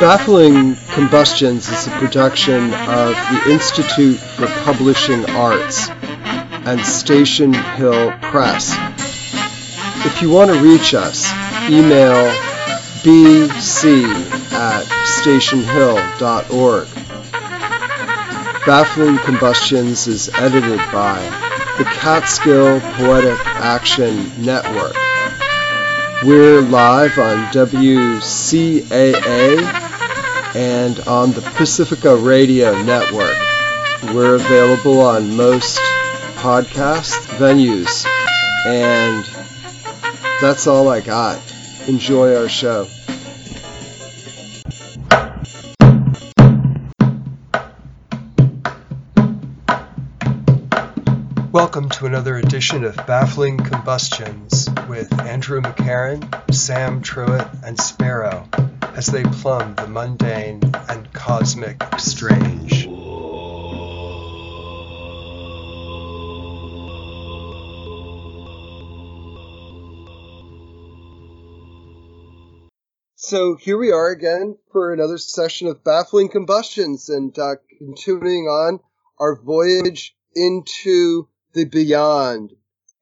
Baffling Combustions is a production of the Institute for Publishing Arts and Station Hill Press. If you want to reach us, email bc at stationhill.org. Baffling Combustions is edited by the Catskill Poetic Action Network. We're live on WCAA and on the Pacifica Radio Network. We're available on most podcast venues, and that's all I got. Enjoy our show. Welcome to another edition of Baffling Combustions with Andrew McCarron, Sam Truitt, and Sparrow as they plumb the mundane and cosmic strange. So here we are again for another session of Baffling Combustions and uh, continuing on our voyage into the beyond,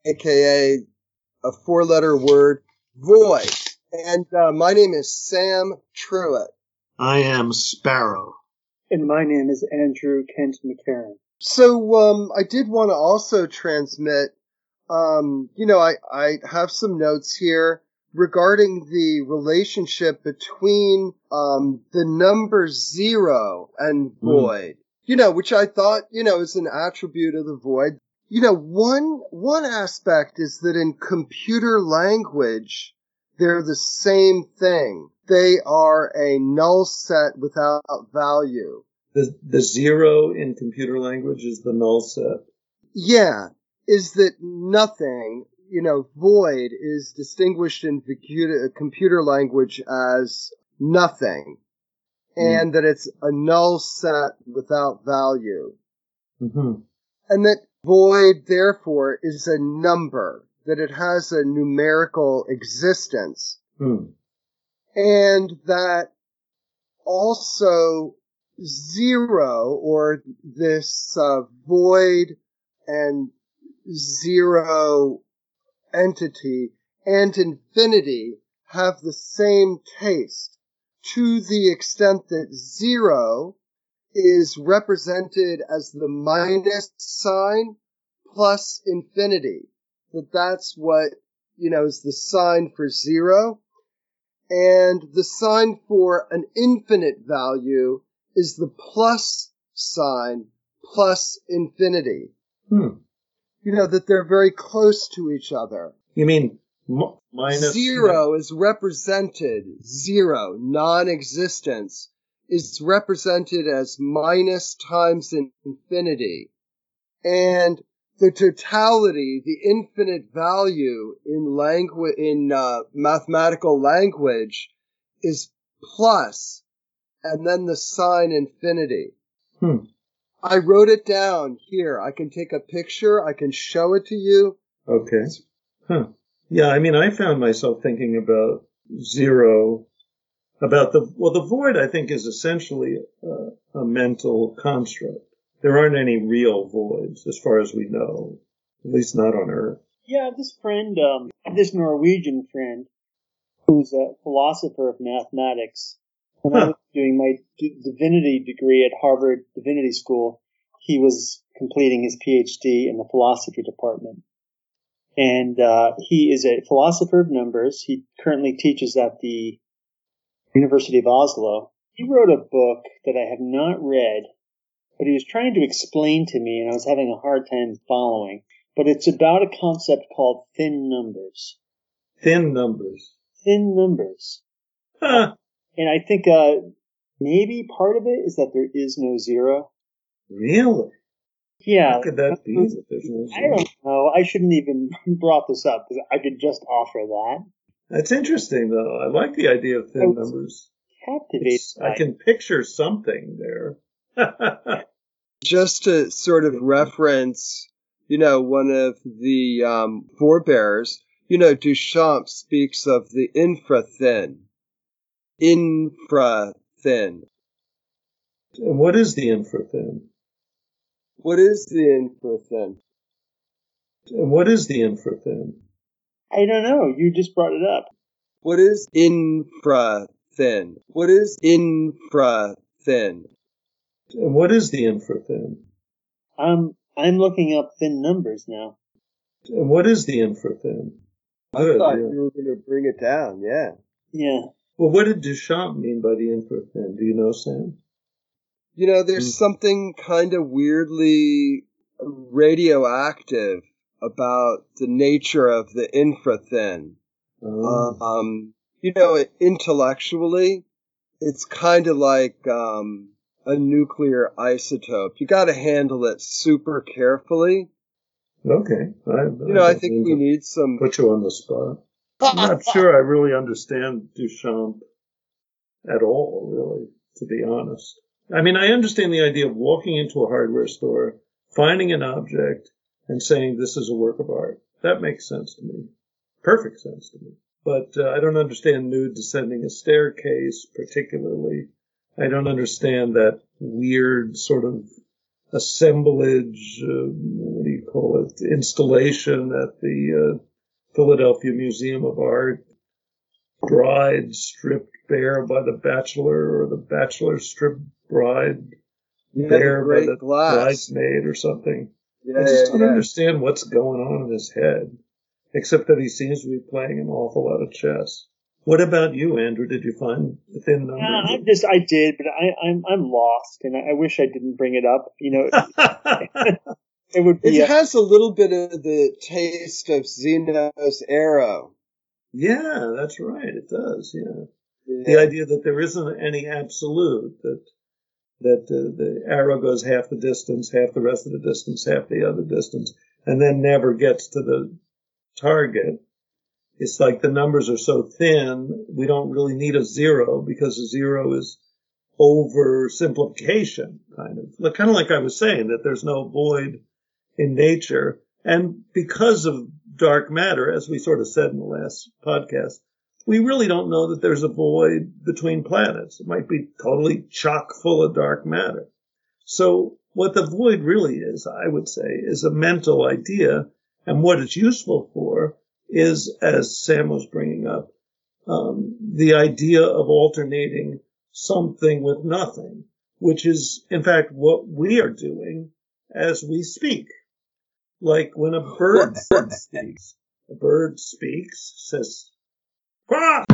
aka a four letter word, void. And uh, my name is Sam Truitt. I am Sparrow. And my name is Andrew Kent McCarron. So um, I did want to also transmit, um, you know, I, I have some notes here regarding the relationship between um, the number zero and hmm. void. Mm. You know, which I thought, you know, is an attribute of the void. You know, one one aspect is that in computer language, they're the same thing. They are a null set without value. The, the zero in computer language is the null set. Yeah. Is that nothing, you know, void is distinguished in computer, language as nothing. Mm. And that it's a null set without value. Mm-hmm. And that void, therefore, is a number that it has a numerical existence. Hmm. And that also zero or this uh, void and zero entity and infinity have the same taste to the extent that zero is represented as the minus sign plus infinity that that's what, you know, is the sign for zero. And the sign for an infinite value is the plus sign plus infinity. Hmm. You know, that they're very close to each other. You mean m- minus? Zero is represented, zero, non-existence, is represented as minus times infinity. And the totality, the infinite value in language, in uh, mathematical language is plus, and then the sign infinity. Hmm. I wrote it down here. I can take a picture. I can show it to you. Okay. Huh. Yeah, I mean, I found myself thinking about zero, about the, well, the void, I think, is essentially a, a mental construct there aren't any real voids as far as we know, at least not on Earth. Yeah, this friend, um, this Norwegian friend, who's a philosopher of mathematics, when huh. I was doing my d- divinity degree at Harvard Divinity School, he was completing his PhD in the philosophy department. And uh, he is a philosopher of numbers. He currently teaches at the University of Oslo. He wrote a book that I have not read but he was trying to explain to me, and I was having a hard time following. But it's about a concept called thin numbers. Thin numbers. Thin numbers. Huh. And I think uh, maybe part of it is that there is no zero. Really? Yeah. How could that be that there's no zero? I don't know. I shouldn't even brought this up because I could just offer that. That's interesting, though. I like the idea of thin numbers. Captivating. I can picture something there. Just to sort of reference, you know, one of the um, forebears, you know, Duchamp speaks of the infra thin. Infra thin. And what is the infra thin? What is the infrathin? And what is the infra thin? I don't know. You just brought it up. What is infra thin? What is infrathin? And what is the infrathin? Um, I'm looking up thin numbers now. And what is the infrathin? I Good, thought yeah. you were going to bring it down. Yeah. Yeah. Well, what did Duchamp mean by the infrathin? Do you know, Sam? You know, there's Mm. something kind of weirdly radioactive about the nature of the infrathin. Oh. Um, you know, intellectually, it's kind of like um, a nuclear isotope. You got to handle it super carefully. okay. I, You know, I think we need some. put you on the spot. I'm not sure I really understand Duchamp at all, really, to be honest. I mean, I understand the idea of walking into a hardware store, finding an object, and saying this is a work of art. That makes sense to me. Perfect sense to me. But uh, I don't understand nude descending a staircase, particularly. I don't understand that weird sort of assemblage, uh, what do you call it, installation at the uh, Philadelphia Museum of Art. Bride stripped bare by the bachelor, or the bachelor stripped bride Yeah, bare by the glass. bridesmaid or something. Yeah, I just yeah, don't understand what's going on in his head, except that he seems to be playing an awful lot of chess. What about you, Andrew? Did you find the thin number? Yeah, I just I did, but I, I'm I'm lost, and I, I wish I didn't bring it up. You know, it would be. It A, has a little bit of the taste of Zeno's arrow. yeah, that's right. It does. Yeah. Yeah. the idea that there isn't any absolute that that uh, the arrow goes half the distance, half the rest of the distance, half the other distance, and then never gets to the target. It's like the numbers are so thin, we don't really need a zero because a zero is oversimplification, kind of. Kind of like I was saying that there's no void in nature, and because of dark matter, as we sort of said in the last podcast, we really don't know that there's a void between planets. It might be totally chock full of dark matter. So what the void really is, I would say, is a mental idea. And what it's useful for is, as Sam was bringing up, um, the idea of alternating something with nothing, which is, in fact, what we are doing as we speak. Like when a bird speaks. A bird speaks, says, "Quack!"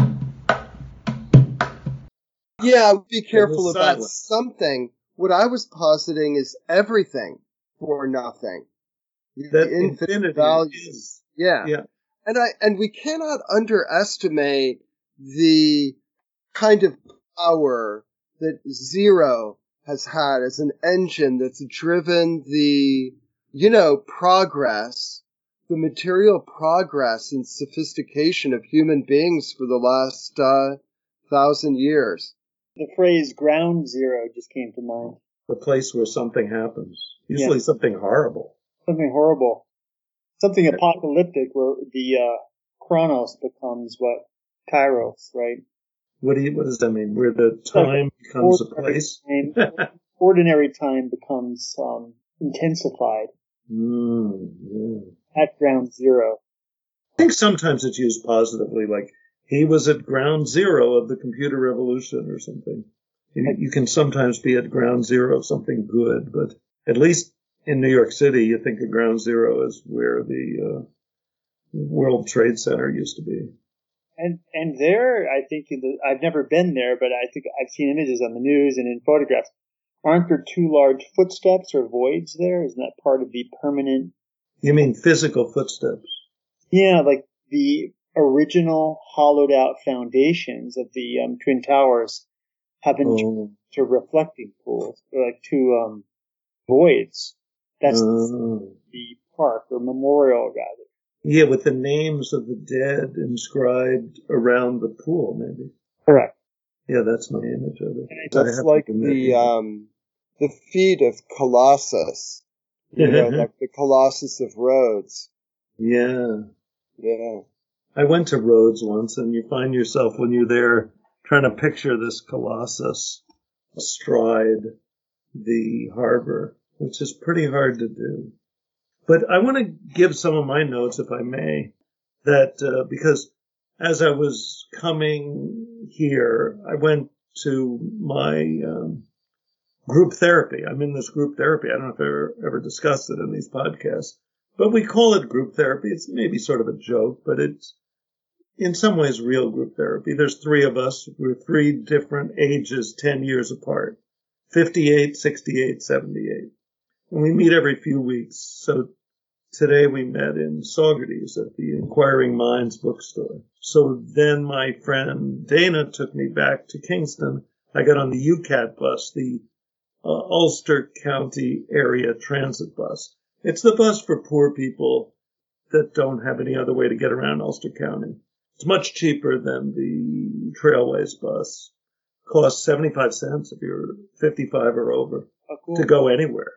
Yeah, be careful about silent. something. What I was positing is everything for nothing. The that infinite infinity value. is. Yeah. Yeah. And I and we cannot underestimate the kind of power that zero has had as an engine that's driven the you know progress the material progress and sophistication of human beings for the last uh, thousand years the phrase "ground zero just came to mind. The place where something happens. Usually something horrible. Something horrible, something apocalyptic, where the uh, Chronos becomes what Kairos, right? What do you, what does that mean? Where the time becomes a place? time, ordinary time becomes um, intensified Mm, yeah. at ground zero. I think sometimes it's used positively, like he was at ground zero of the computer revolution or something. You, you can sometimes be at ground zero of something good, but at least in New York City, you think of ground zero as where the uh, World Trade Center used to be. And and there, I think in the, I've never been there, but I think I've seen images on the news and in photographs. Aren't there two large footsteps or voids there? Isn't that part of the permanent? You mean physical footsteps? Yeah, like the original hollowed out foundations of the um, twin towers have been turned Oh, to reflecting pools, or like two um, voids. That's oh. the park or memorial, rather. Yeah, with the names of the dead inscribed around the pool, maybe. Correct. Yeah, that's my image of it. And it's that's like the um the feet of colossus you know like the colossus of rhodes yeah. yeah I went to Rhodes once, and you find yourself when you're there trying to picture this colossus astride the harbor, which is pretty hard to do. But I want to give some of my notes, if I may, that uh, because as I was coming here, I went to my um, group therapy. I'm in this group therapy. I don't know if I've ever, ever discussed it in these podcasts, but we call it group therapy. It's maybe sort of a joke, but it's in some ways real group therapy. There's three of us. We're three different ages, 10 years apart 58, 68, 78. And we meet every few weeks. So today we met in Saugerties at the Inquiring Minds bookstore. So then my friend Dana took me back to Kingston. I got on the UCAT bus, the uh, Ulster County Area Transit Bus. It's the bus for poor people that don't have any other way to get around Ulster County. It's much cheaper than the Trailways bus. Costs 75 cents if you're 55 or over Oh, cool. to go anywhere.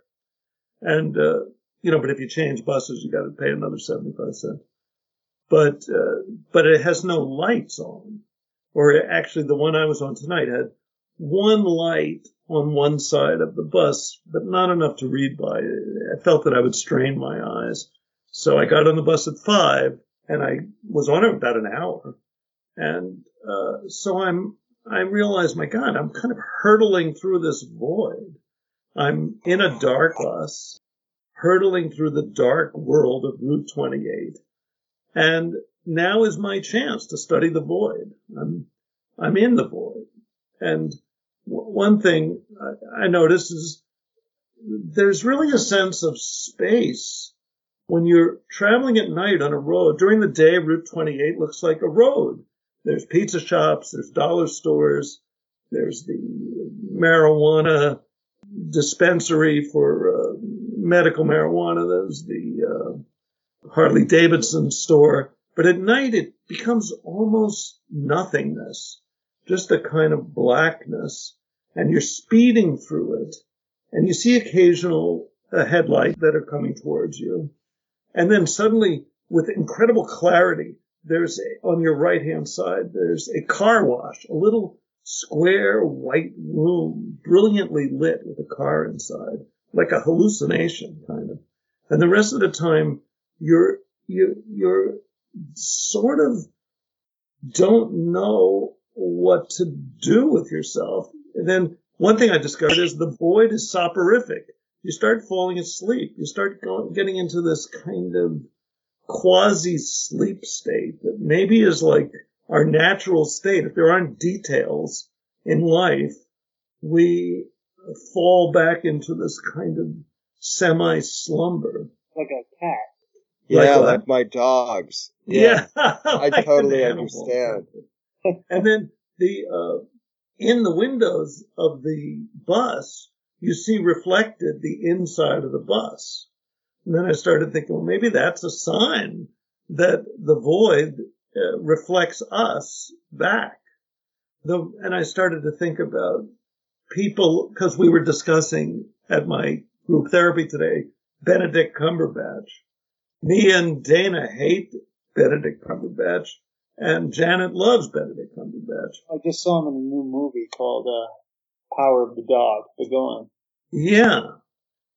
And, uh, you know, but if you change buses, you got to pay another 75 cents. But, uh, but it has no lights on. Or actually, the one I was on tonight had one light on one side of the bus, but not enough to read by. I felt that I would strain my eyes. So I got on the bus at five and I was on it about an hour. And, uh, so I'm, I realized, my God, I'm kind of hurtling through this void. I'm in a dark bus, hurtling through the dark world of Route 28. And now is my chance to study the void. I'm, I'm in the void. And w- one thing I, I noticed is there's really a sense of space when you're traveling at night on a road. During the day, Route 28 looks like a road. There's pizza shops, there's dollar stores, there's the marijuana dispensary for uh, medical marijuana. There's the uh, Harley Davidson store. But at night, it becomes almost nothingness, just a kind of blackness. And you're speeding through it, and you see occasional uh, headlights that are coming towards you. And then suddenly, with incredible clarity, there's a, on your right hand side, there's a car wash, a little square white room, brilliantly lit with a car inside, like a hallucination kind of. And the rest of the time, you're, you're you're sort of don't know what to do with yourself. And then one thing I discovered is the void is soporific. You start falling asleep. You start going, getting into this kind of quasi sleep state that maybe is like our natural state. If there aren't details in life, we fall back into this kind of semi slumber. Like a cat. Yeah, what? like my dogs. Yeah, I like an totally animal. understand. and then the uh, in the windows of the bus, you see reflected the inside of the bus. And then I started thinking, well, maybe that's a sign that the void uh, reflects us back. The, and I started to think about people because we were discussing at my group therapy today Benedict Cumberbatch. Me and Dana hate Benedict Cumberbatch, and Janet loves Benedict Cumberbatch. I just saw him in a new movie called uh, Power of the Dog. But go on. Yeah.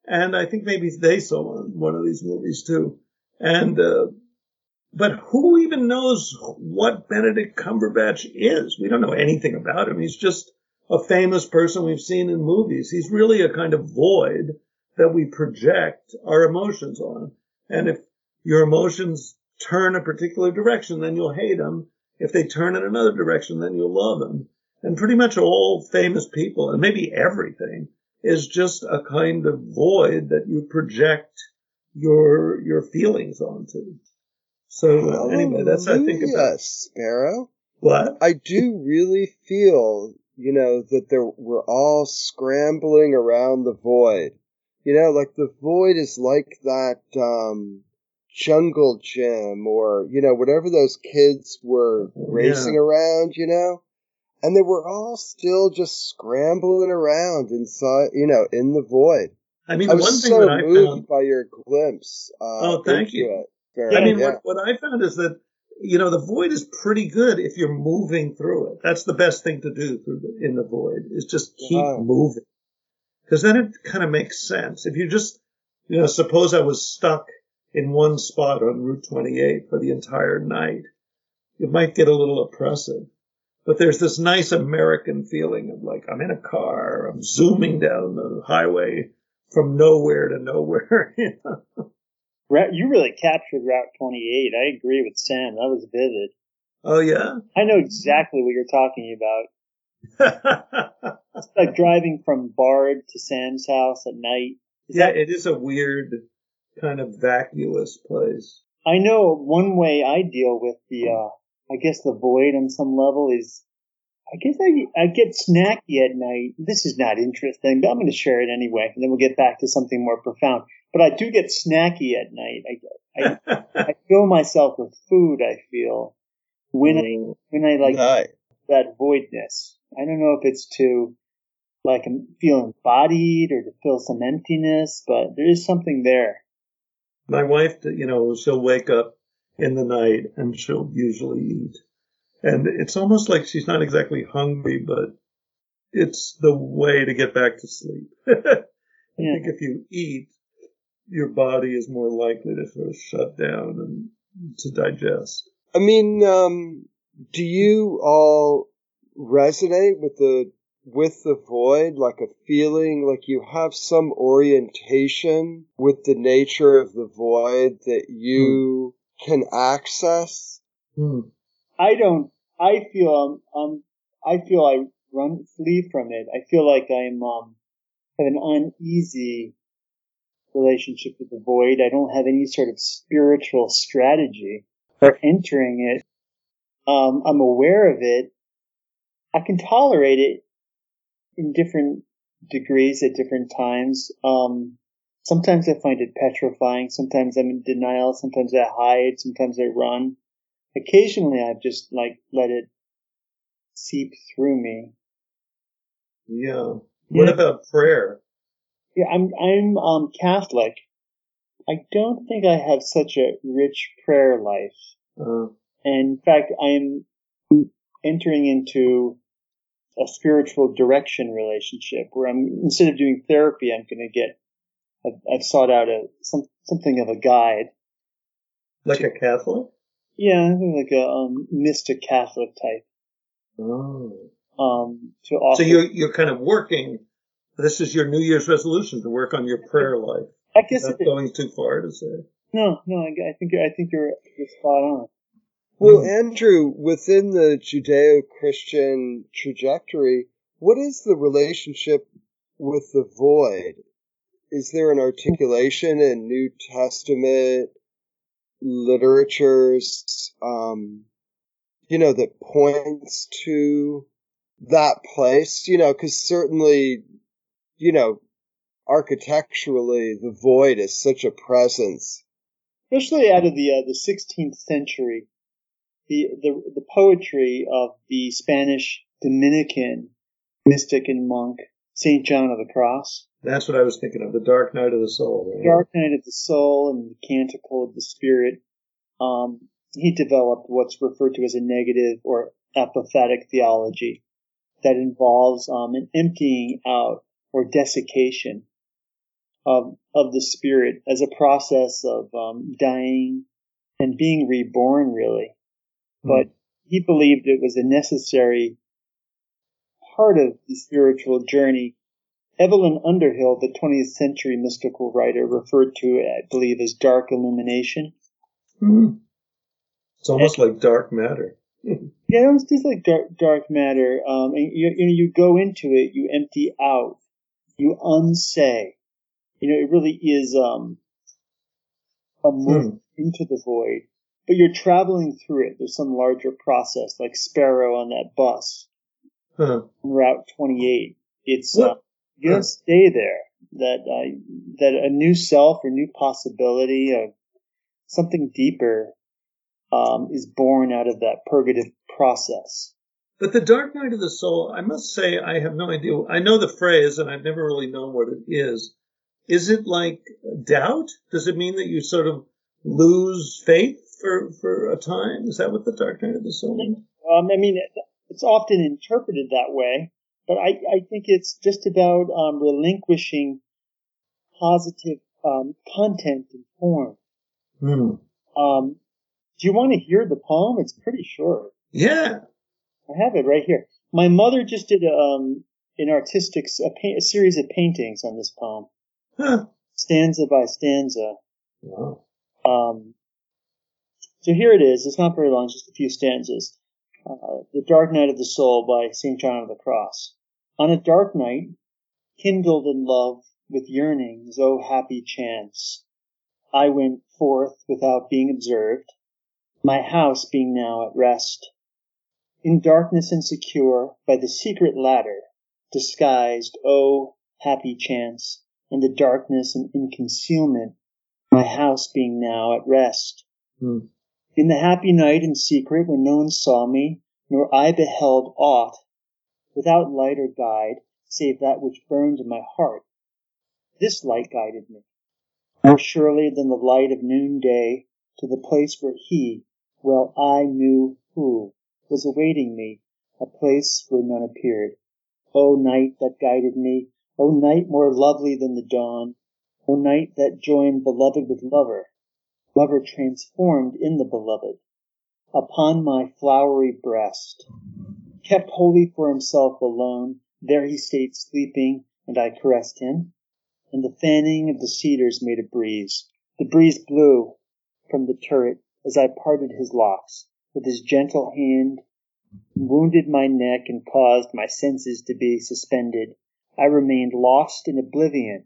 And I think maybe they saw one, one of these movies too. And, uh, but who even knows what Benedict Cumberbatch is? We don't know anything about him. He's just a famous person we've seen in movies. He's really a kind of void that we project our emotions on. And if your emotions turn a particular direction, then you'll hate him. If they turn in another direction, then you'll love him. And pretty much all famous people, and maybe everything, is just a kind of void that you project your your feelings onto. So uh, anyway, that's how I think about Sparrow. what. I do really feel, you know, that there we're all scrambling around the void. You know, like the void is like that um jungle gym or, you know, whatever those kids were racing around, you know? And they were all still just scrambling around inside, you know, in the void. I mean, I was one thing so that I moved found. by your glimpse. Uh, Oh, thank you. It. I mean, yeah. what, what I found is that you know, the void is pretty good if you're moving through it. That's the best thing to do through the, in the void is just keep Wow. moving. Cause then it kind of makes sense. If you just, you know, suppose I was stuck in one spot on Route 28 for the entire night, it might get a little oppressive. But there's this nice American feeling of like, I'm in a car, I'm zooming down the highway from nowhere to nowhere. you know? You really captured Route 28. I agree with Sam. That was vivid. oh yeah? I know exactly what you're talking about. It's like driving from Bard to Sam's house at night. Is yeah, that- it is a weird kind of vacuous place. I know one way I deal with the, uh, I guess the void on some level is, I guess I, I get snacky at night. This is not interesting, but I'm going to share it anyway, and then we'll get back to something more profound. But I do get snacky at night. I, I, I fill myself with food. I feel when I mm. when I like that voidness. I don't know if it's to like I'm feeling bodied or to feel some emptiness, but there is something there. My wife, you know, she'll wake up in the night and she'll usually eat. And it's almost like she's not exactly hungry, but it's the way to get back to sleep. I Yeah. think if you eat, your body is more likely to sort of shut down and to digest. I mean, um, do you all resonate with the with the void, like a feeling like you have some orientation with the nature of the void that you can access? Hmm. I don't. I feel um, um I feel I run flee from it. I feel like I'm um have an uneasy relationship with the void. I don't have any sort of spiritual strategy for entering it. Um, I'm aware of it. I can tolerate it in different degrees at different times. Um, sometimes I find it petrifying. Sometimes I'm in denial. Sometimes I hide. Sometimes I run occasionally I've just like let it seep through me. Yeah. What Yeah. about prayer? Yeah, I'm I'm um Catholic. I don't think I have such a rich prayer life. Uh, And in fact, I'm entering into a spiritual direction relationship where I'm instead of doing therapy, I'm going to get. I've, I've sought out a some something of a guide. like a Catholic? Yeah, like a um, mystic Catholic type. Oh. Um, to offer. So you're, you're kind of working, this is your New Year's resolution to work on your prayer life. I guess that it, going too far to say? No, no, I, I think you're, I think you're, you're spot on. Well, Hmm. Andrew, within the Judeo-Christian trajectory, what is the relationship with the void? Is there an articulation in New Testament literatures, um, you know, that points to that place? You know, because certainly, you know, architecturally, the void is such a presence. Especially out of the uh, the 16th century, the, the the poetry of the Spanish Dominican mystic and monk Saint John of the Cross, That's what I was thinking of, the dark night of the soul. Right? Dark Night of the Soul, and the Canticle of the Spirit. Um, he developed what's referred to as a negative or apophatic theology that involves um, an emptying out or desiccation of of the spirit as a process of um, dying and being reborn, really. But he believed it was a necessary part of the spiritual journey. Evelyn Underhill, the 20th century mystical writer, referred to it, I believe, as dark illumination. Hmm. It's almost like dark matter. Yeah, it's just like dark, dark matter. Um, and you, you know, you go into it, you empty out, you unsay. You know, it really is um, a move into the void. But you're traveling through it. There's some larger process, like Sparrow on that bus Huh. Route 28. It's uh, you don't stay there. That uh, that a new self or new possibility of something deeper um, is born out of that purgative process. But the dark night of the soul, I must say, I have no idea. I know the phrase, and I've never really known what it is. Is it like doubt? Does it mean that you sort of lose faith for for a time? Is that what the Dark Night of the Soul means? Um, I mean, it's often interpreted that way, but I, I think it's just about um, relinquishing positive um, content and form. Hmm. Um, do you want to hear the poem? It's pretty short. Yeah. I have it right here. My mother just did um, an artistic a, paint, a series of paintings on this poem, Huh. stanza by stanza. Wow. Um, so here it is. It's not very long, just a few stanzas. Uh, the Dark Night of the Soul by St. John of the Cross. On a dark night, kindled in love with yearnings, oh happy chance, I went forth without being observed, my house being now at rest. In darkness and secure by the secret ladder, disguised, oh happy chance, and the darkness and in concealment, my house being now at rest. Hmm. In the happy night in secret, when no one saw me, nor I beheld aught, without light or guide, save that which burned in my heart, this light guided me, more surely than the light of noonday, to the place where he, well I knew who, was awaiting me, a place where none appeared. O night that guided me, O night more lovely than the dawn, O night that joined beloved with lover, lover transformed in the beloved, upon my flowery breast, kept wholly for himself alone, there he stayed sleeping, and I caressed him, and the fanning of the cedars made a breeze. The breeze blew from the turret as I parted his locks with his gentle hand, wounded my neck and caused my senses to be suspended. I remained lost in oblivion,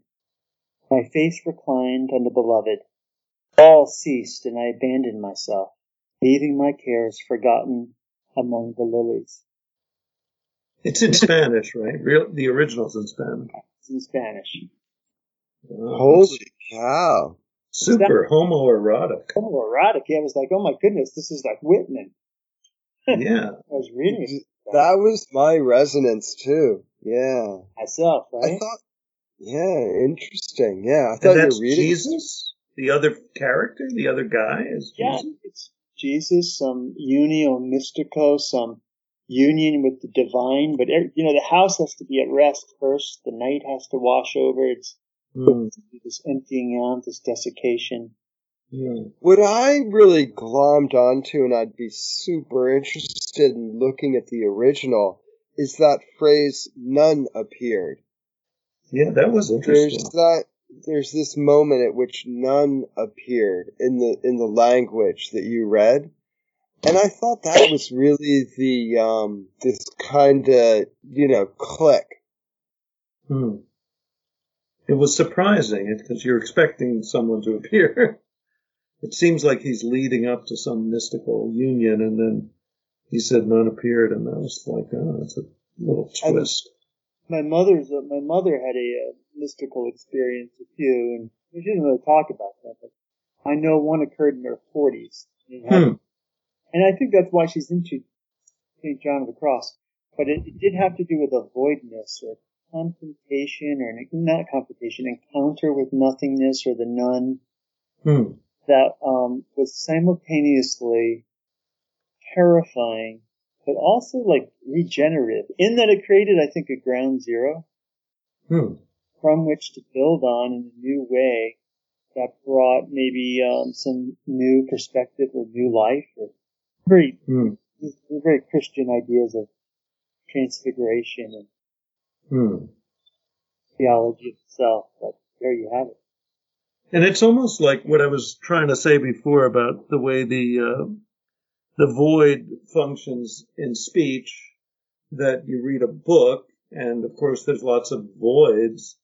my face reclined on the beloved. All ceased, and I abandoned myself, leaving my cares forgotten among the lilies. It's in Spanish, right? Real, the original's in Spanish. It's in Spanish. Wow. Holy cow. Super homoerotic. Homoerotic. Yeah, I was like, oh my goodness, this is like Whitman. Yeah. I was reading it That was my resonance too. Yeah. myself, I thought, yeah, interesting. Yeah, I thought And you that's were reading. Jesus? The other character? The other guy is Yeah, Jesus? it's Jesus, some unio mystico, some union with the divine. But you know, the house has to be at rest first. The night has to wash over. It's Hmm. this emptying out, this desiccation. Yeah. What I really glommed onto, and I'd be super interested in looking at the original, is that phrase "none appeared." Yeah, that was interesting. There's interesting. that. There's this moment at which none appeared in the in the language that you read, and I thought that was really the um this kind of you know click. Hmm. It was surprising because you're expecting someone to appear. It seems like he's leading up to some mystical union, and then he said none appeared, and that was like, oh, that's a little And- twist. My mother's uh, my mother had a uh, mystical experience with you, and we didn't really talk about that. But I know one occurred in her forties, Hmm. and I think that's why she's into St. John of the Cross. But it, it did have to do with a voidness or confrontation, or an, not confrontation, encounter with nothingness or the none Hmm. that um, was simultaneously terrifying, but also like regenerative. In that it created, I think, a ground zero Hmm. from which to build on in a new way that brought maybe um, some new perspective or new life or very Hmm. very Christian ideas of transfiguration and Hmm. theology itself. But there you have it. And it's almost like what I was trying to say before about the way the uh, the void functions in speech. That you read a book, and of course, there's lots of voids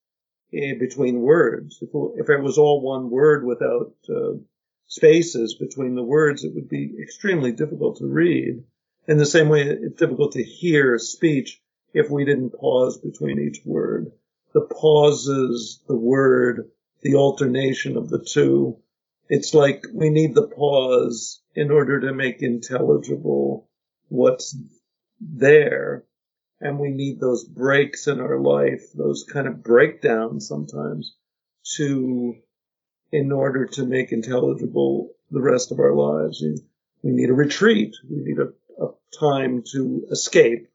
in between words. If, if it was all one word without uh, spaces between the words, it would be extremely difficult to read. In the same way, it's difficult to hear speech if we didn't pause between each word. The pauses, the word, the alternation of the two. It's like we need the pause in order to make intelligible what's there. And we need those breaks in our life, those kind of breakdowns sometimes to, in order to make intelligible the rest of our lives. We, need a retreat. We need a, a time to escape.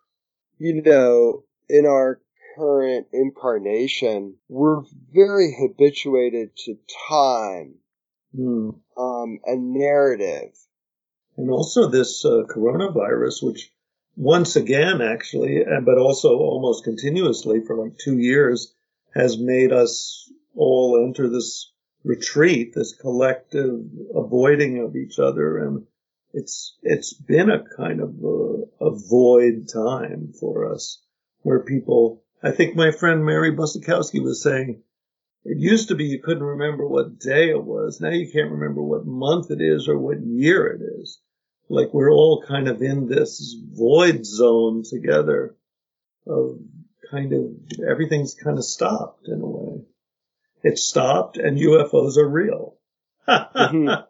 You know, in our current incarnation, we're very habituated to time Hmm. um, and narrative. And also this uh, coronavirus, which once again, actually, but also almost continuously for like two years, has made us all enter this retreat, this collective avoiding of each other, and it's it's been a kind of a, a void time for us, where people. I think my friend Mary Busikowski was saying it used to be you couldn't remember what day it was. Now you can't remember what month it is or what year it is. Like we're all kind of in this void zone together of kind of everything's kind of stopped in a way. It's stopped and UFOs are real. Mhm.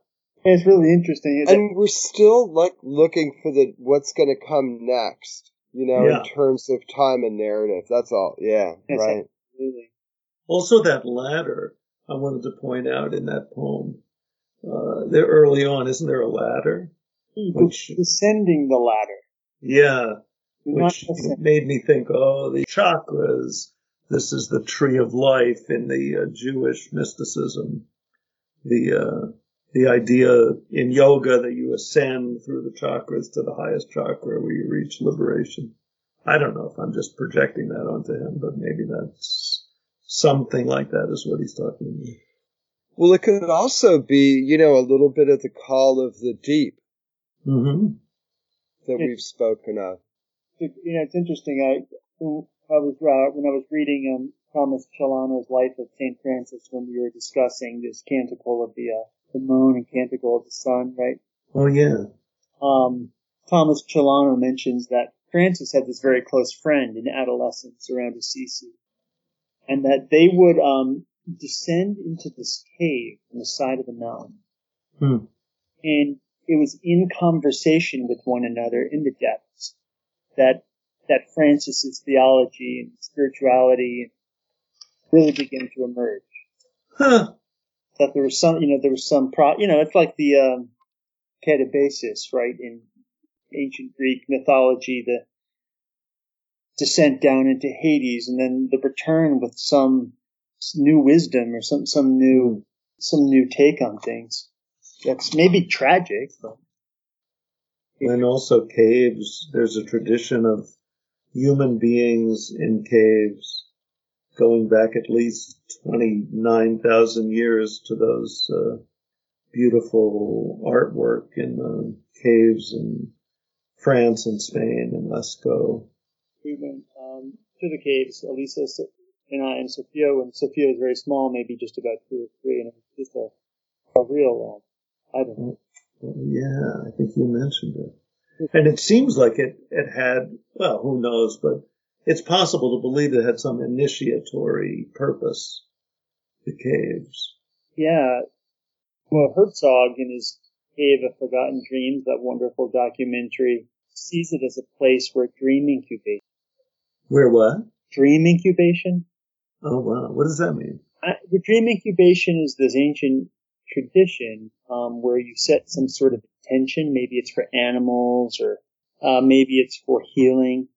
It's really interesting. It's- and we're still like looking for the what's going to come next you know Yeah. in terms of time and narrative that's all yeah Yes, right Absolutely. Also, that ladder I wanted to point out in that poem. Uh, there early on, isn't there a ladder? Which, Descending the ladder. yeah, which made me think, oh, the chakras. This is the tree of life in the uh, Jewish mysticism. The uh, the idea in yoga that you ascend through the chakras to the highest chakra where you reach liberation. I don't know if I'm just projecting that onto him, but maybe that's something like that is what he's talking about. well it could also be you know a little bit of the call of the deep hmm that Yeah. we've spoken of you know, it's interesting. I I was uh, when I was reading um, Thomas Celano's Life of Saint Francis when we were discussing this canticle of the uh, the moon and canticle of the sun, right? Oh yeah. Um, Thomas Celano mentions that Francis had this very close friend in adolescence around Assisi, and that they would um, descend into this cave on the side of the mountain, Hmm. and it was in conversation with one another in the depths that that Francis's theology and spirituality really began to emerge. Huh. That there was some, you know, there was some pro, you know, it's like the um, catabasis, right, in ancient Greek mythology, the descent down into Hades, and then the return with some new wisdom or some some new some new take on things. That's maybe tragic, but And also caves. There's a tradition of human beings in caves going back at least 29,000 years to those uh, beautiful artwork in the caves in France and Spain and Lascaux. we went um, to the caves. Elisa and I and Sophia. When Sophia was very small, maybe just about two or three, and it was just a, a real, uh, I don't know. Well, yeah, I think you mentioned it. And it seems like it, it had, well, who knows, but it's possible to believe it had some initiatory purpose, the caves. Yeah. Well, Herzog in his Cave of Forgotten Dreams, that wonderful documentary, sees it as a place where dream incubation. Where what? Dream incubation? Oh, wow. What does that mean? The dream incubation is this ancient tradition um, where you set some sort of intention. Maybe it's for animals or uh, maybe it's for healing.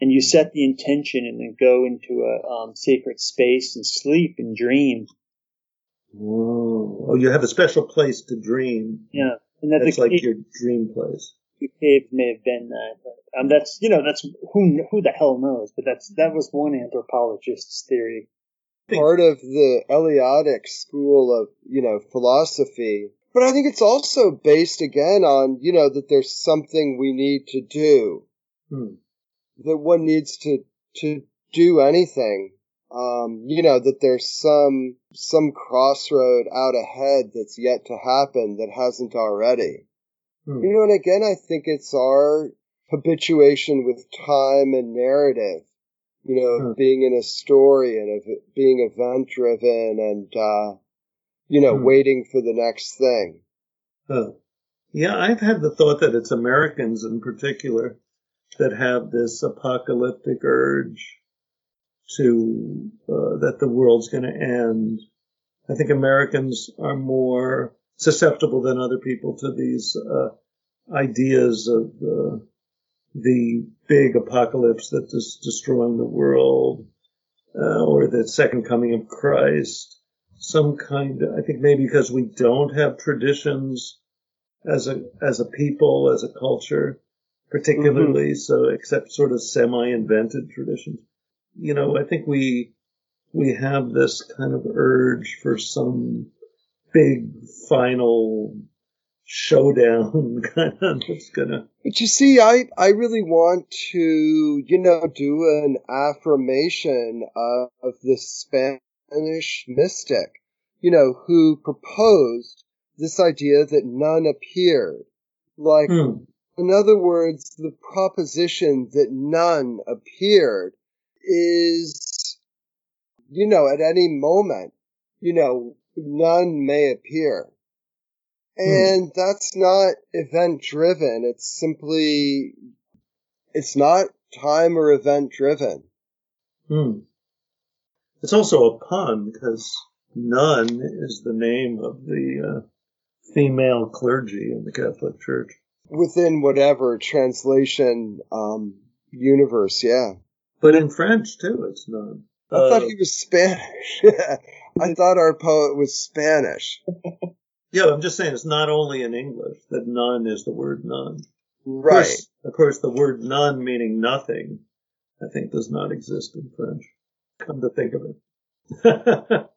And you set the intention and then go into a um, sacred space and sleep and dream. Whoa. Oh, you have a special place to dream. Yeah. And that That's like cave, your dream place. the cave may have been that. But, um, that's, you know, that's who, who the hell knows, but that's, that was one anthropologist's theory. part of the Eleatic school of, you know, philosophy. But I think it's also based again on, you know, that there's something we need to do. Hmm. That one needs to, to do anything. Um, you know, that there's some, some crossroad out ahead that's yet to happen that hasn't already. Hmm. You know, and again, I think it's our habituation with time and narrative, you know, Hmm. being in a story and of being event driven and, uh, you know, Hmm. waiting for the next thing. Huh. Yeah, I've had the thought that it's Americans in particular that have this apocalyptic urge to uh, that the world's going to end. I think Americans are more susceptible than other people to these uh, ideas of uh, the big apocalypse that is destroying the world, uh, or the second coming of Christ. Some kind, of, I think maybe because we don't have traditions as a as a people, as a culture, particularly, mm-hmm. so except sort of semi-invented traditions. You know, I think we we have this kind of urge for some big final showdown kind of that's gonna but you see i i really want to you know do an affirmation of, of this spanish mystic you know who proposed this idea that none appeared like hmm. In other words the proposition that none appeared is you know at any moment you know none may appear Hmm. And that's not event driven. It's simply, it's not time or event driven. Hmm. It's also a pun because none is the name of the uh, female clergy in the Catholic Church. Within whatever translation um, universe, yeah. But in French too, it's nun. I uh, thought he was Spanish. I thought our poet was Spanish. Yeah, I'm just saying it's not only in English that none is the word none. Right. Of course, of course, the word none meaning nothing, I think does not exist in French. Come to think of it.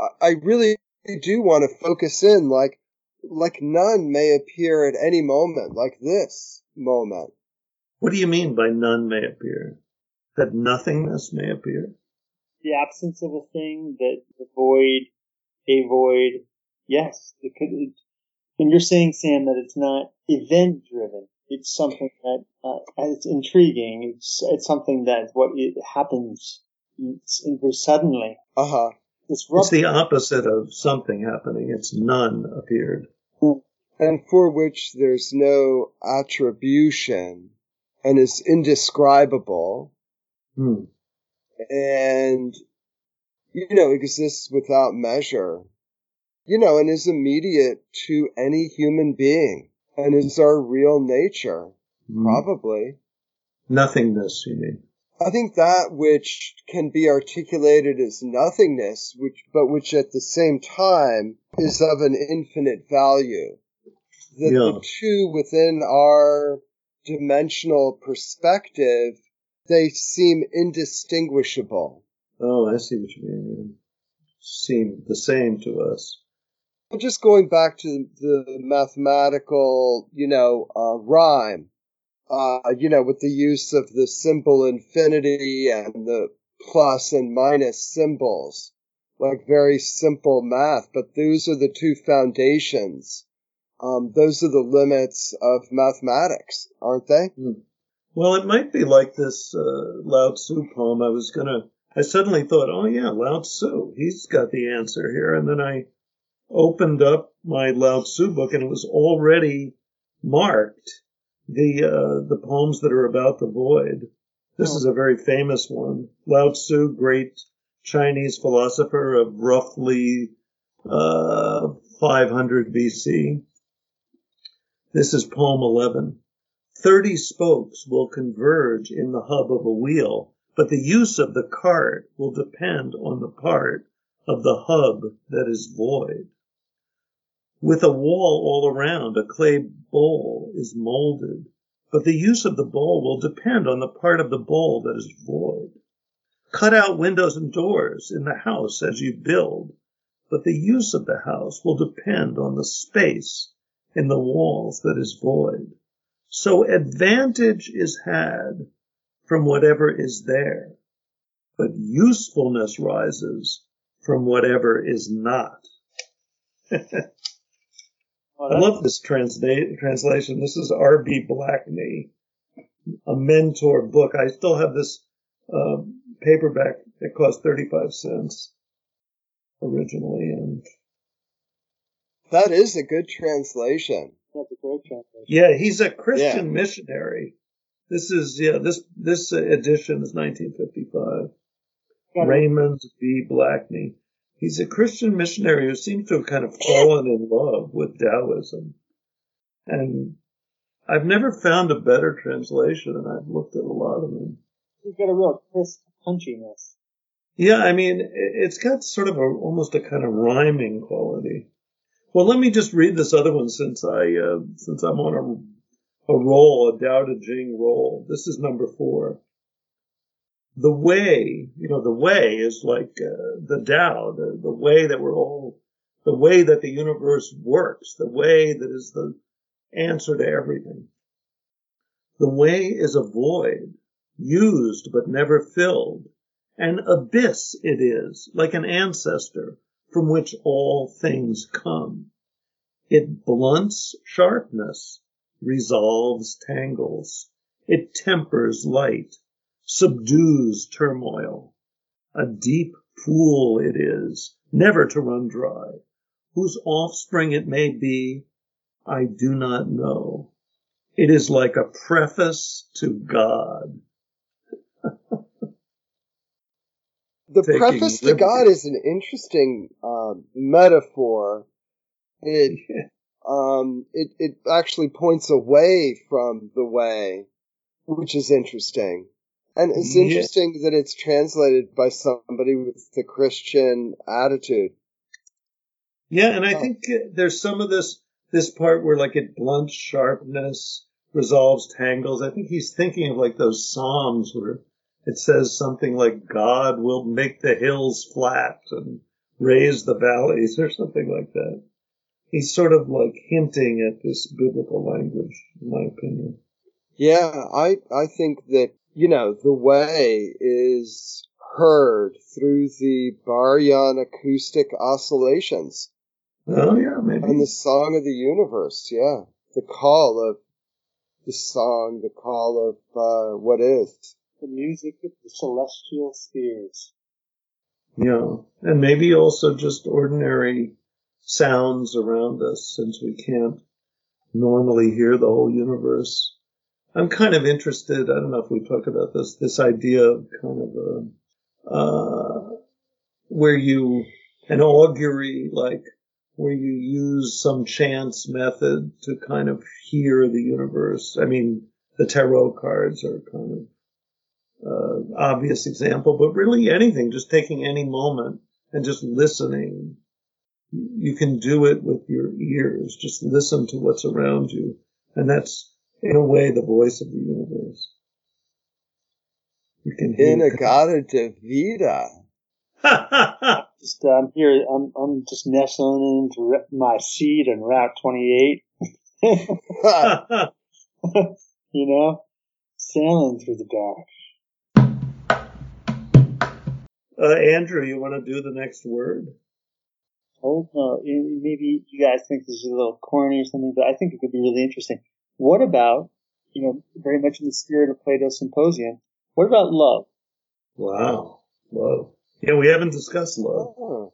I really do want to focus in like, like none may appear at any moment, like this moment. What do you mean by none may appear? That nothingness may appear? The absence of a thing, that the void, a void, Yes, it could. It, and you're saying, Sam, that it's not event driven. It's something that uh, it's intriguing. It's it's something that what it happens it's very suddenly. Uh huh. It's, it's, the opposite of something happening. It's none appeared. Hmm. And for which there's no attribution and is indescribable. Hmm. And, you know, exists without measure you know, and is immediate to any human being and is our real nature, mm. probably. Nothingness, you mean? I think that which can be articulated as nothingness, which, but which at the same time is of an infinite value. That yeah. the two within our dimensional perspective, they seem indistinguishable. Oh, I see what you mean. Seem the same to us just going back to the mathematical, you know, uh, rhyme, uh, you know, with the use of the symbol infinity and the plus and minus symbols, like very simple math, but those are the two foundations. Um, those are the limits of mathematics, aren't they? Hmm. Well, it might be like this uh, Lao Tzu poem. I was gonna, I suddenly thought, oh yeah, Lao Tzu, he's got the answer here, and then I opened up my Lao Tzu book and it was already marked the uh, the poems that are about the void. This oh. is a very famous one. Lao Tzu, great Chinese philosopher of roughly uh, 500 BC. This is poem 11. Thirty spokes will converge in the hub of a wheel, but the use of the cart will depend on the part of the hub that is void. With a wall all around, a clay bowl is molded, but the use of the bowl will depend on the part of the bowl that is void. Cut out windows and doors in the house as you build, but the use of the house will depend on the space in the walls that is void. So advantage is had from whatever is there, but usefulness rises from whatever is not. I love this transla- translation. This is R.B. Blakney, a mentor book. I still have this uh, paperback. It cost 35 cents originally. and That is a good translation. That's a great translation. Yeah, he's a Christian yeah. missionary. This is, yeah, this, this edition is 1955. Raymond B. Blakney. He's a Christian missionary who seems to have kind of fallen in love with Taoism. And I've never found a better translation, and I've looked at a lot of them. He's got a real crisp punchiness. Yeah, I mean, it's got sort of a almost a kind of rhyming quality. Well, let me just read this other one since I uh, since I'm on a a roll, a Tao Te Jing roll. This is number four. The way, you know, the way is like uh, the Tao, the the way that we're all, the way that the universe works, the way that is the answer to everything. The way is a void, used but never filled. An abyss it is, like an ancestor from which all things come. It blunts sharpness, resolves tangles. It tempers light, subdues turmoil. A deep pool it is, never to run dry, whose offspring it may be I do not know. It is like a preface to God. the preface to God is an interesting uh, metaphor. It um, it it actually points away from the way, which is interesting, and it's yeah. interesting that it's translated by somebody with the Christian attitude. Yeah, and I think uh, there's some of this this part where like it blunts sharpness, resolves tangles. I think he's thinking of like those psalms where it says something like God will make the hills flat and raise the valleys or something like that. He's sort of like hinting at this biblical language, in my opinion. Yeah, I I think that you know the way is heard through the baryon acoustic oscillations. Oh yeah, maybe. And the song of the universe, yeah. The call of the song, the call of uh, what is. The music of the celestial spheres. Yeah, and maybe also just ordinary sounds around us since we can't normally hear the whole universe. I'm kind of interested, I don't know if we talked about this, this idea of kind of a, uh, where you, an augury, like where you use some chance method to kind of hear the universe. I mean, the tarot cards are kind of uh, obvious example, but really anything, just taking any moment and just listening. You can do it with your ears. Just listen to what's around you. And that's, in a way, the voice of the universe. You can hear. In de vida. just um, here, I'm I'm just nestling into my seat on Route 28. you know, sailing through the dark. Uh, Andrew, you want to do the next word? Oh no, maybe you guys think this is a little corny or something, but I think it could be really interesting. What about, you know, very much in the spirit of Plato's Symposium, what about love? Wow, love. Yeah, we haven't discussed love. Oh.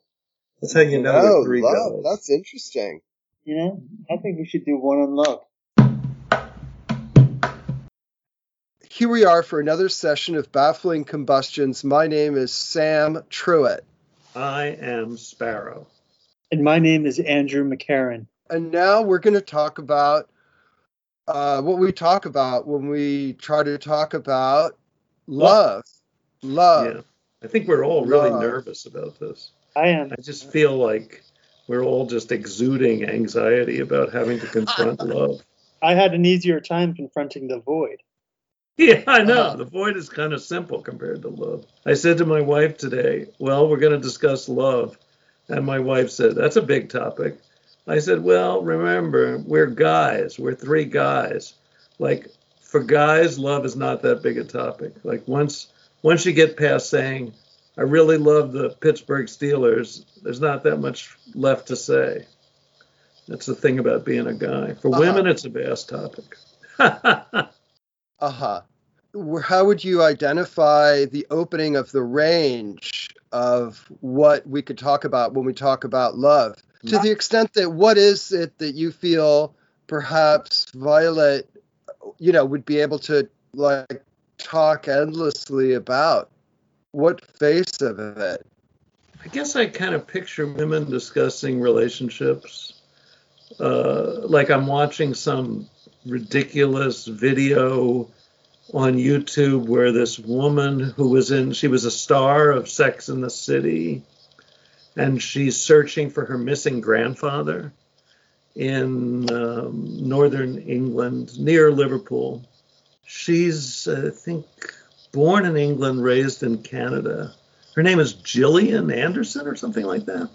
That's how you know oh, three love. guys. That's interesting. You know, I think we should do one on love. Here we are for another session of Baffling Combustions. My name is Sam Truitt. I am Sparrow. And my name is Andrew McCarron. And now we're going to talk about uh, what we talk about when we try to talk about love. Love. Yeah. I think we're all really nervous about this. I am. I just feel like we're all just exuding anxiety about having to confront love. I had an easier time confronting the void. Yeah, I know. Uh-huh. The void is kind of simple compared to love. I said to my wife today, Well, we're going to discuss love. And my wife said, That's a big topic. I said, Well, remember, we're guys. We're three guys. Like, for guys, love is not that big a topic. Like, once once you get past saying, I really love the Pittsburgh Steelers, there's not that much left to say. That's the thing about being a guy. For uh-huh. women, it's a vast topic. uh huh. How would you identify the opening of the range of what we could talk about when we talk about love? To the extent that what is it that you feel perhaps Violet, you know, would be able to like talk endlessly about. What face of it? I guess I kind of picture women discussing relationships uh, like I'm watching some ridiculous video on YouTube where this woman who was in, she was a star of Sex in the City, and she's searching for her missing grandfather in um, northern England near Liverpool. She's, I think, born in England, raised in Canada. Her name is Gillian Anderson or something like that.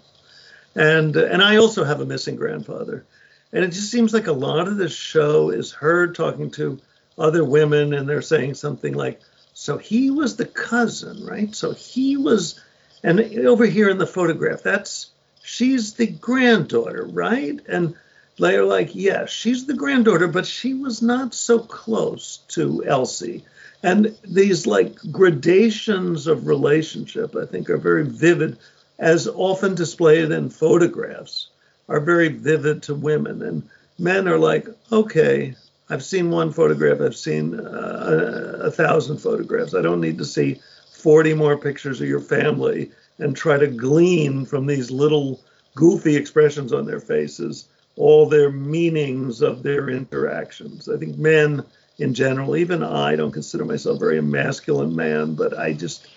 And and I also have a missing grandfather. And it just seems like a lot of this show is her talking to other women and they're saying something like, so he was the cousin, right? So he was and over here in the photograph, that's she's the granddaughter, right? And they're like, yes, she's the granddaughter, but she was not so close to Elsie. And these like gradations of relationship, I think, are very vivid, as often displayed in photographs, are very vivid to women. And men are like, okay, I've seen one photograph, I've seen uh, a thousand photographs. I don't need to see 40 more pictures of your family and try to glean from these little goofy expressions on their faces all their meanings of their interactions. I think men in general. Even I don't consider myself a very masculine man, but I just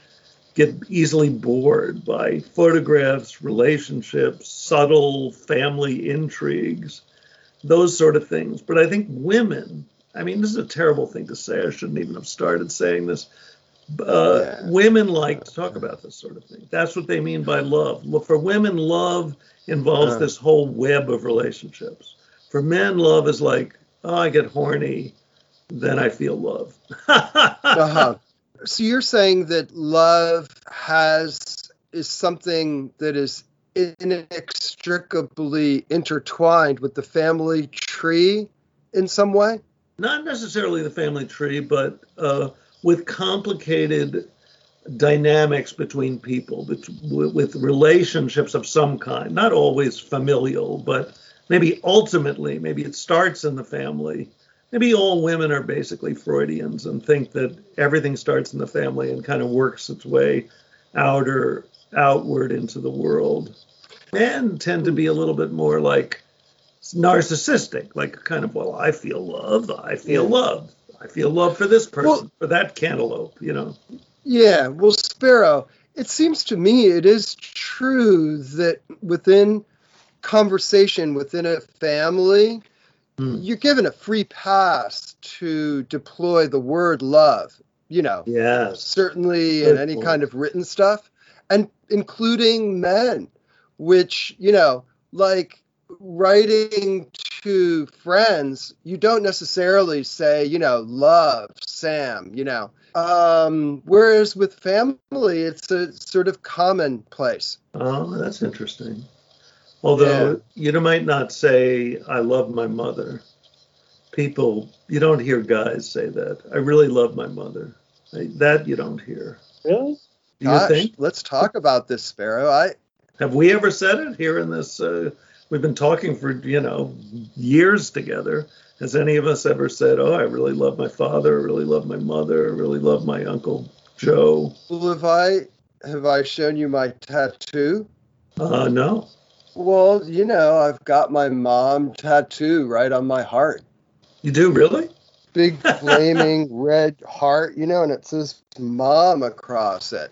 get easily bored by photographs, relationships, subtle family intrigues, those sort of things. But I think women, I mean, this is a terrible thing to say. I shouldn't even have started saying this. Uh, yeah. Women like to talk about this sort of thing. That's what they mean by love. For women, love involves this whole web of relationships. For men, love is like, oh, I get horny then I feel love. uh-huh. So you're saying that love has is something that is inextricably intertwined with the family tree in some way? Not necessarily the family tree, but uh, with complicated dynamics between people, with, with relationships of some kind, not always familial, but maybe ultimately, maybe it starts in the family. Maybe all women are basically Freudians and think that everything starts in the family and kind of works its way out or outward into the world. Men tend to be a little bit more like narcissistic, like kind of, well, I feel love, I feel love, I feel love for this person, well, for that cantaloupe, you know. Yeah, well, Sparrow, it seems to me it is true that within conversation within a family, mm. you're given a free pass to deploy the word love, you know. Yeah. Certainly Good in any point. kind of written stuff, and including men, which, you know, like writing to friends, you don't necessarily say, you know, love Sam, you know. Um, whereas with family, it's a sort of commonplace. Oh, that's interesting. Although yeah. you might not say, I love my mother. People, you don't hear guys say that. I really love my mother. That you don't hear. Really? Do Gosh, you think? Let's talk about this, Sparrow. I have we ever said it here in this? Uh, we've been talking for you know years together. Has any of us ever said, "Oh, I really love my father. I really love my mother. I really love my uncle Joe"? Well, have I have I shown you my tattoo? Uh, no. Well, you know, I've got my mom tattoo right on my heart. You do really? Big flaming red heart, you know, and it says mom across it.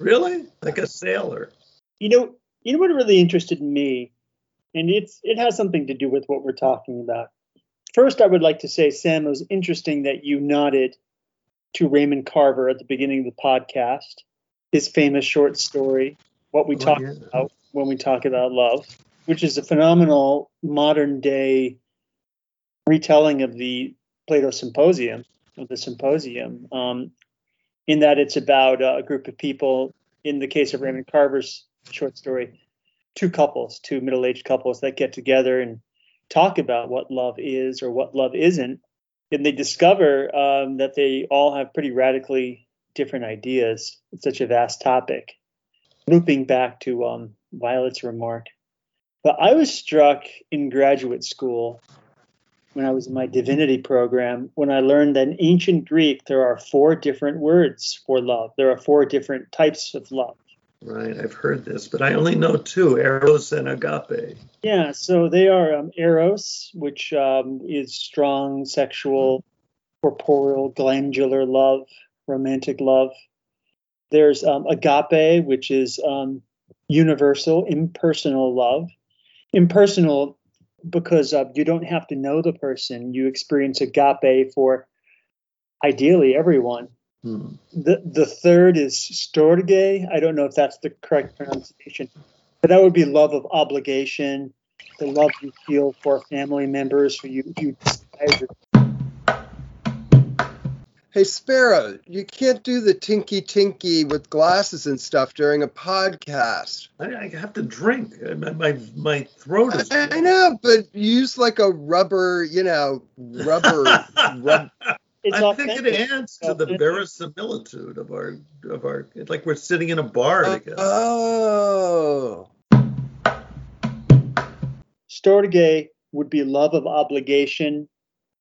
Really? Like a sailor. You know, you know what really interested me, and it's it has something to do with what we're talking about. First, I would like to say, Sam, it was interesting that you nodded to Raymond Carver at the beginning of the podcast, his famous short story, What We oh, Talk yeah. About, when we talk about love, which is a phenomenal modern day retelling of the Plato Symposium, of the Symposium, um, in that it's about uh, a group of people. In the case of Raymond Carver's short story, two couples, two middle aged couples that get together and talk about what love is or what love isn't. And they discover um, that they all have pretty radically different ideas. It's such a vast topic. Looping back to um, Violet's remark. But I was struck in graduate school when I was in my divinity program when I learned that in ancient Greek there are four different words for love. There are four different types of love. Right, I've heard this, but I only know two Eros and Agape. Yeah, so they are um, Eros, which um, is strong sexual, corporeal, glandular love, romantic love. There's um, Agape, which is um, universal, impersonal love. Impersonal because uh, you don't have to know the person. You experience agape for ideally everyone. Hmm. The the third is storge. I don't know if that's the correct pronunciation, but that would be love of obligation, the love you feel for family members who you you despise. Hey Sparrow, you can't do the tinky tinky with glasses and stuff during a podcast. I, I have to drink. My my, my throat is. I, I, know, but use like a rubber, you know, rubber. rub, it's I think it adds to the verisimilitude of our of our like we're sitting in a bar uh, together. Oh. Storge would be love of obligation,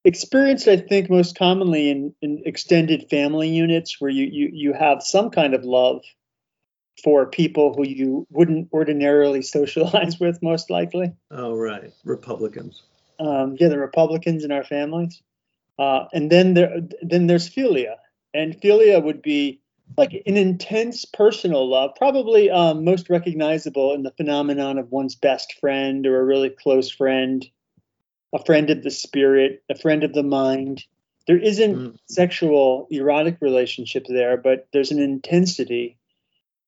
experienced I think most commonly in, in extended family units where you, you you have some kind of love for people who you wouldn't ordinarily socialize with most likely. Oh right, Republicans. Um, yeah, the Republicans in our families. Uh, and then there then there's philia, and philia would be like an intense personal love, probably um, most recognizable in the phenomenon of one's best friend or a really close friend, a friend of the spirit, a friend of the mind. There isn't mm. sexual erotic relationship there, but there's an intensity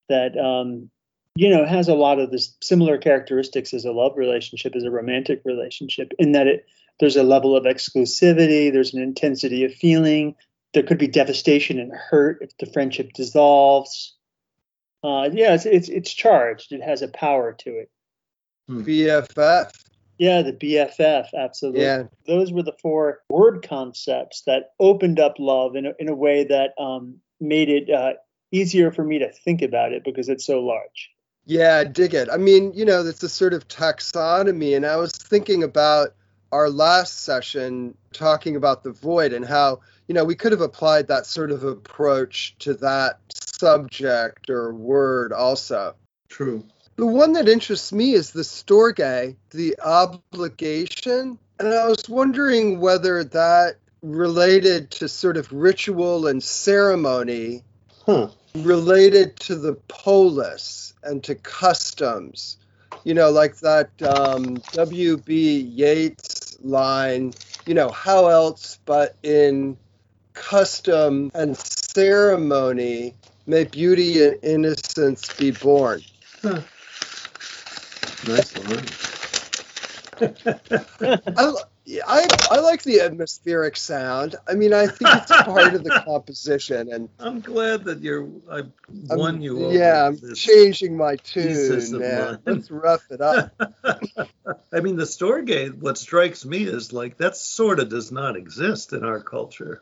that um, you know has a lot of the similar characteristics as a love relationship, as a romantic relationship, in that it there's a level of exclusivity, there's an intensity of feeling, there could be devastation and hurt if the friendship dissolves. Uh, yeah, it's, it's, it's charged. It has a power to it. Hmm. BFF. Yeah, the BFF, absolutely. Yeah. Those were the four word concepts that opened up love in a, in a way that um, made it uh, easier for me to think about it because it's so large. Yeah, I dig it. I mean, you know, it's a sort of taxonomy, and I was thinking about our last session talking about the void and how you know we could have applied that sort of approach to that subject or word also true the one that interests me is the storge the obligation and i was wondering whether that related to sort of ritual and ceremony huh. related to the polis and to customs you know, like that um, W.B. Yeats line, you know, how else but in custom and ceremony may beauty and innocence be born. Huh. Nice line. I, I, I like the atmospheric sound. I mean, I think it's part of the composition, and I'm glad that you're. I won I'm, you. yeah, I'm changing my tune, man. Let's rough it up. I mean, the storge. What strikes me is like that sort of does not exist in our culture,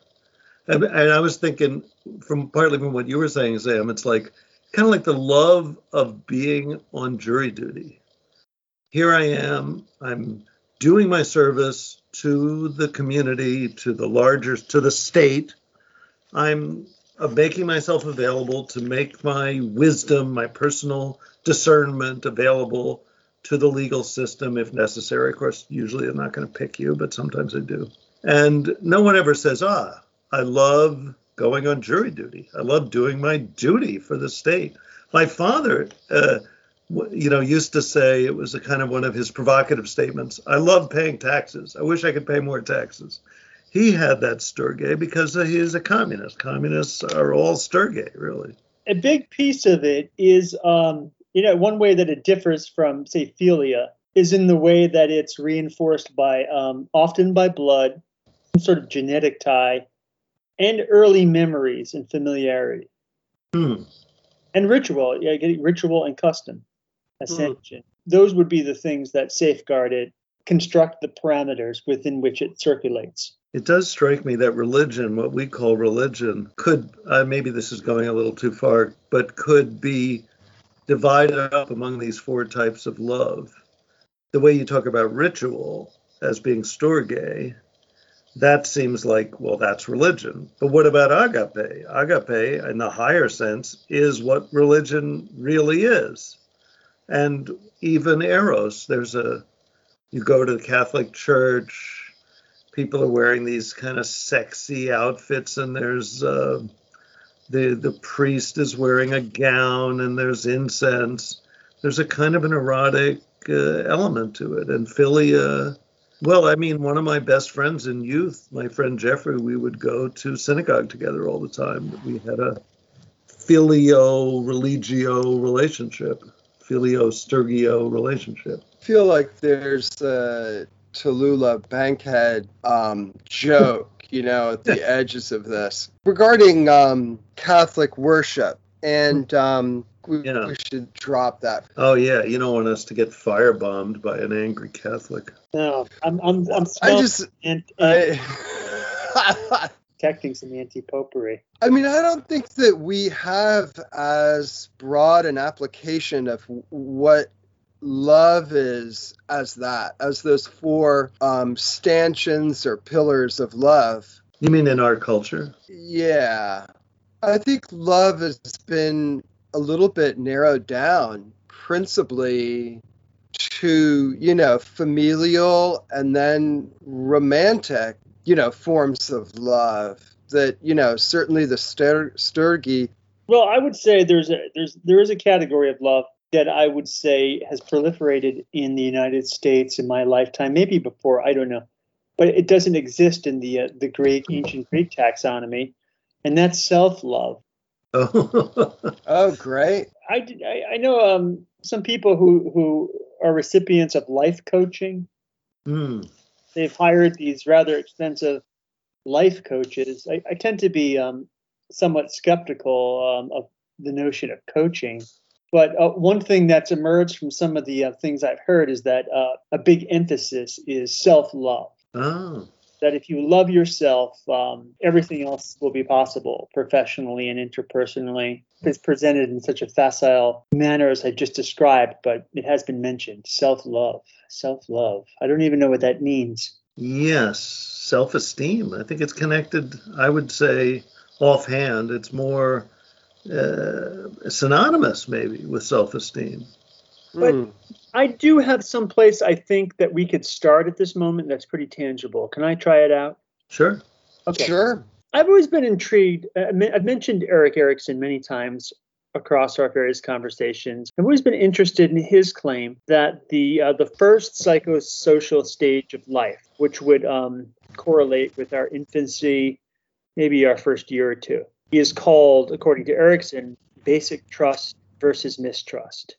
and, and I was thinking from partly from what you were saying, Sam. It's like kind of like the love of being on jury duty. Here I am. I'm doing my service to the community, to the larger, to the state. I'm uh, making myself available to make my wisdom, my personal discernment available to the legal system if necessary. Of course, usually I'm not going to pick you, but sometimes I do. And no one ever says, ah, I love going on jury duty. I love doing my duty for the state. My father, uh, you know, used to say it was a kind of one of his provocative statements. I love paying taxes. I wish I could pay more taxes. He had that storge because he is a communist. Communists are all storge, really. A big piece of it is, um, you know, one way that it differs from, say, philia is in the way that it's reinforced by, um, often by blood, some sort of genetic tie, and early memories and familiarity. Hmm. And ritual, yeah, ritual and custom ascension. Mm. Those would be the things that safeguard it, construct the parameters within which it circulates. It does strike me that religion, what we call religion, could, uh, maybe this is going a little too far, but could be divided up among these four types of love. The way you talk about ritual as being storge, that seems like, well, that's religion. But what about agape? Agape, in the higher sense, is what religion really is. And even eros, there's a, you go to the Catholic Church, people are wearing these kind of sexy outfits, and there's, uh, the, the priest is wearing a gown, and there's incense. There's a kind of an erotic uh, element to it. And philia, well, I mean, one of my best friends in youth, my friend Jeffrey, we would go to synagogue together all the time. We had a filio religio relationship, filio sturgio relationship. I feel like there's a Tallulah Bankhead um, joke, you know, at the edges of this regarding um, Catholic worship. And um, we, yeah. we should drop that. Oh yeah, you don't want us to get firebombed by an angry Catholic. No, I'm I'm I'm I just and, and I, detecting some anti-popery. I mean, I don't think that we have as broad an application of what love is as that, as those four um, stanchions or pillars of love. You mean in our culture? Yeah. I think love has been a little bit narrowed down principally to you know familial and then romantic you know forms of love that you know certainly the Stur- Storge well i would say there's a there's there is a category of love that i would say has proliferated in the united states in my lifetime maybe before i don't know but it doesn't exist in the uh, the great ancient greek taxonomy and that's self-love Oh, oh, great! I, I, I know um, some people who who are recipients of life coaching. Mm. They've hired these rather expensive life coaches. I, I tend to be um, somewhat skeptical um, of the notion of coaching. But uh, one thing that's emerged from some of the uh, things I've heard is that uh, a big emphasis is self love. Oh that if you love yourself, um, everything else will be possible professionally and interpersonally. It's presented in such a facile manner as I just described, but it has been mentioned self love. Self love. I don't even know what that means. Yes, self esteem. I think it's connected, I would say, offhand, it's more uh, synonymous maybe with self esteem. But mm. I do have some place I think that we could start at this moment that's pretty tangible. Can I try it out? Sure. Okay. Sure. I've always been intrigued. Uh, I've mentioned Erik Erikson many times across our various conversations. I've always been interested in his claim that the uh, the first psychosocial stage of life, which would um, correlate with our infancy, maybe our first year or two, is called, according to Erikson, basic trust versus mistrust.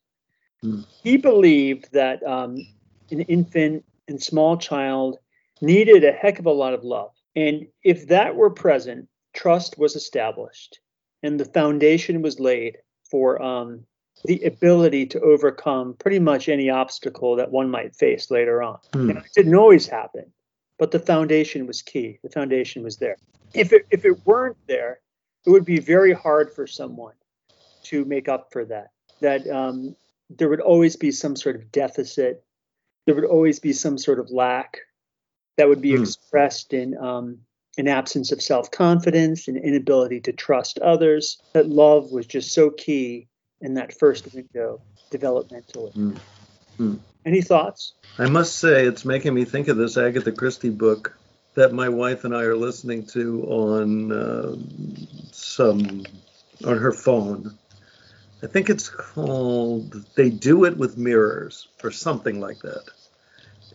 Mm. He believed that um, an infant and small child needed a heck of a lot of love. And if that were present, trust was established and the foundation was laid for um, the ability to overcome pretty much any obstacle that one might face later on. Mm. And it didn't always happen, but the foundation was key. The foundation was there. If it, if it weren't there, it would be very hard for someone to make up for that. That um, there would always be some sort of deficit. There would always be some sort of lack that would be mm. expressed in um, an absence of self confidence, an inability to trust others. That love was just so key in that first window developmentally. Mm. Mm. Any thoughts? I must say, it's making me think of this Agatha Christie book that my wife and I are listening to on uh, some on her phone. I think it's called They Do It with Mirrors or something like that.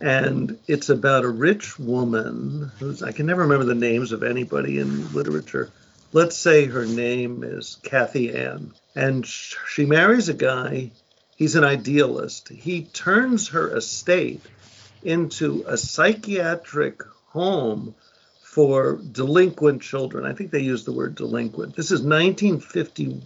And it's about a rich woman who's, I can never remember the names of anybody in literature. Let's say her name is Kathy Ann. And she marries a guy, he's an idealist. He turns her estate into a psychiatric home for delinquent children. I think they use the word delinquent. This is 1950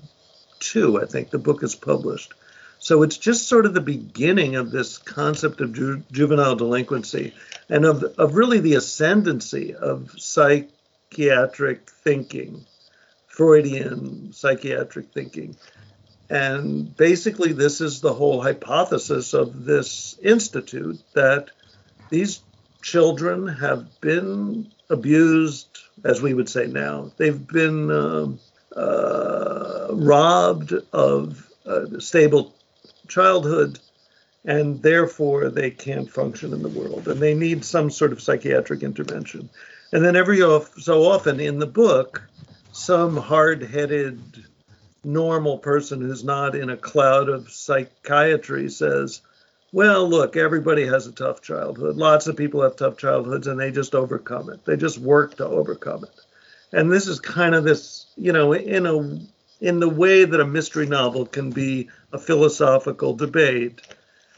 two, I think, the book is published. So it's just sort of the beginning of this concept of ju- juvenile delinquency and of, of really the ascendancy of psychiatric thinking, Freudian psychiatric thinking. And basically, this is the whole hypothesis of this institute that these children have been abused, as we would say now. They've been um, Uh, robbed of a stable childhood, and therefore they can't function in the world, and they need some sort of psychiatric intervention. And then every so often in the book, some hard-headed normal person who's not in a cloud of psychiatry says, well, look, everybody has a tough childhood. Lots of people have tough childhoods and they just overcome it. They just work to overcome it. And this is kind of this, you know, in a in the way that a mystery novel can be a philosophical debate,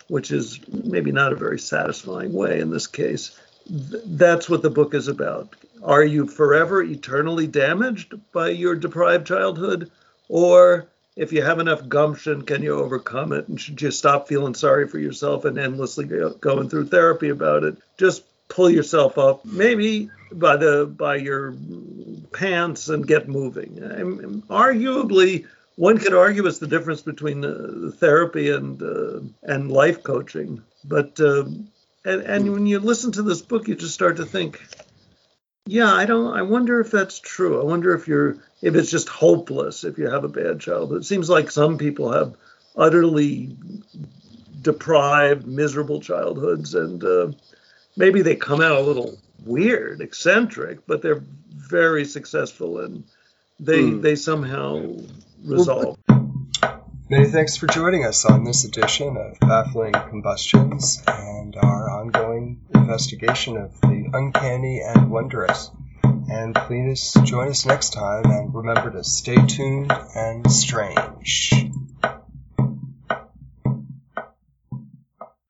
which is maybe not a very satisfying way in this case. Th- that's what the book is about. Are you forever eternally damaged by your deprived childhood or if you have enough gumption, can you overcome it? And should you stop feeling sorry for yourself and endlessly go, going through therapy about it? Just pull yourself up, maybe by the by your pants, and get moving. Arguably, one could argue it's the difference between uh, therapy and uh, and life coaching. But uh, and and when you listen to this book, you just start to think, yeah, I don't. I wonder if that's true. I wonder if you're if it's just hopeless if you have a bad childhood. It seems like some people have utterly deprived, miserable childhoods, and uh, maybe they come out a little weird, eccentric, but they're very successful and they mm. they somehow resolve. Many thanks for joining us on this edition of Baffling Combustions and our ongoing investigation of the uncanny and wondrous. And please join us next time and remember to stay tuned and strange.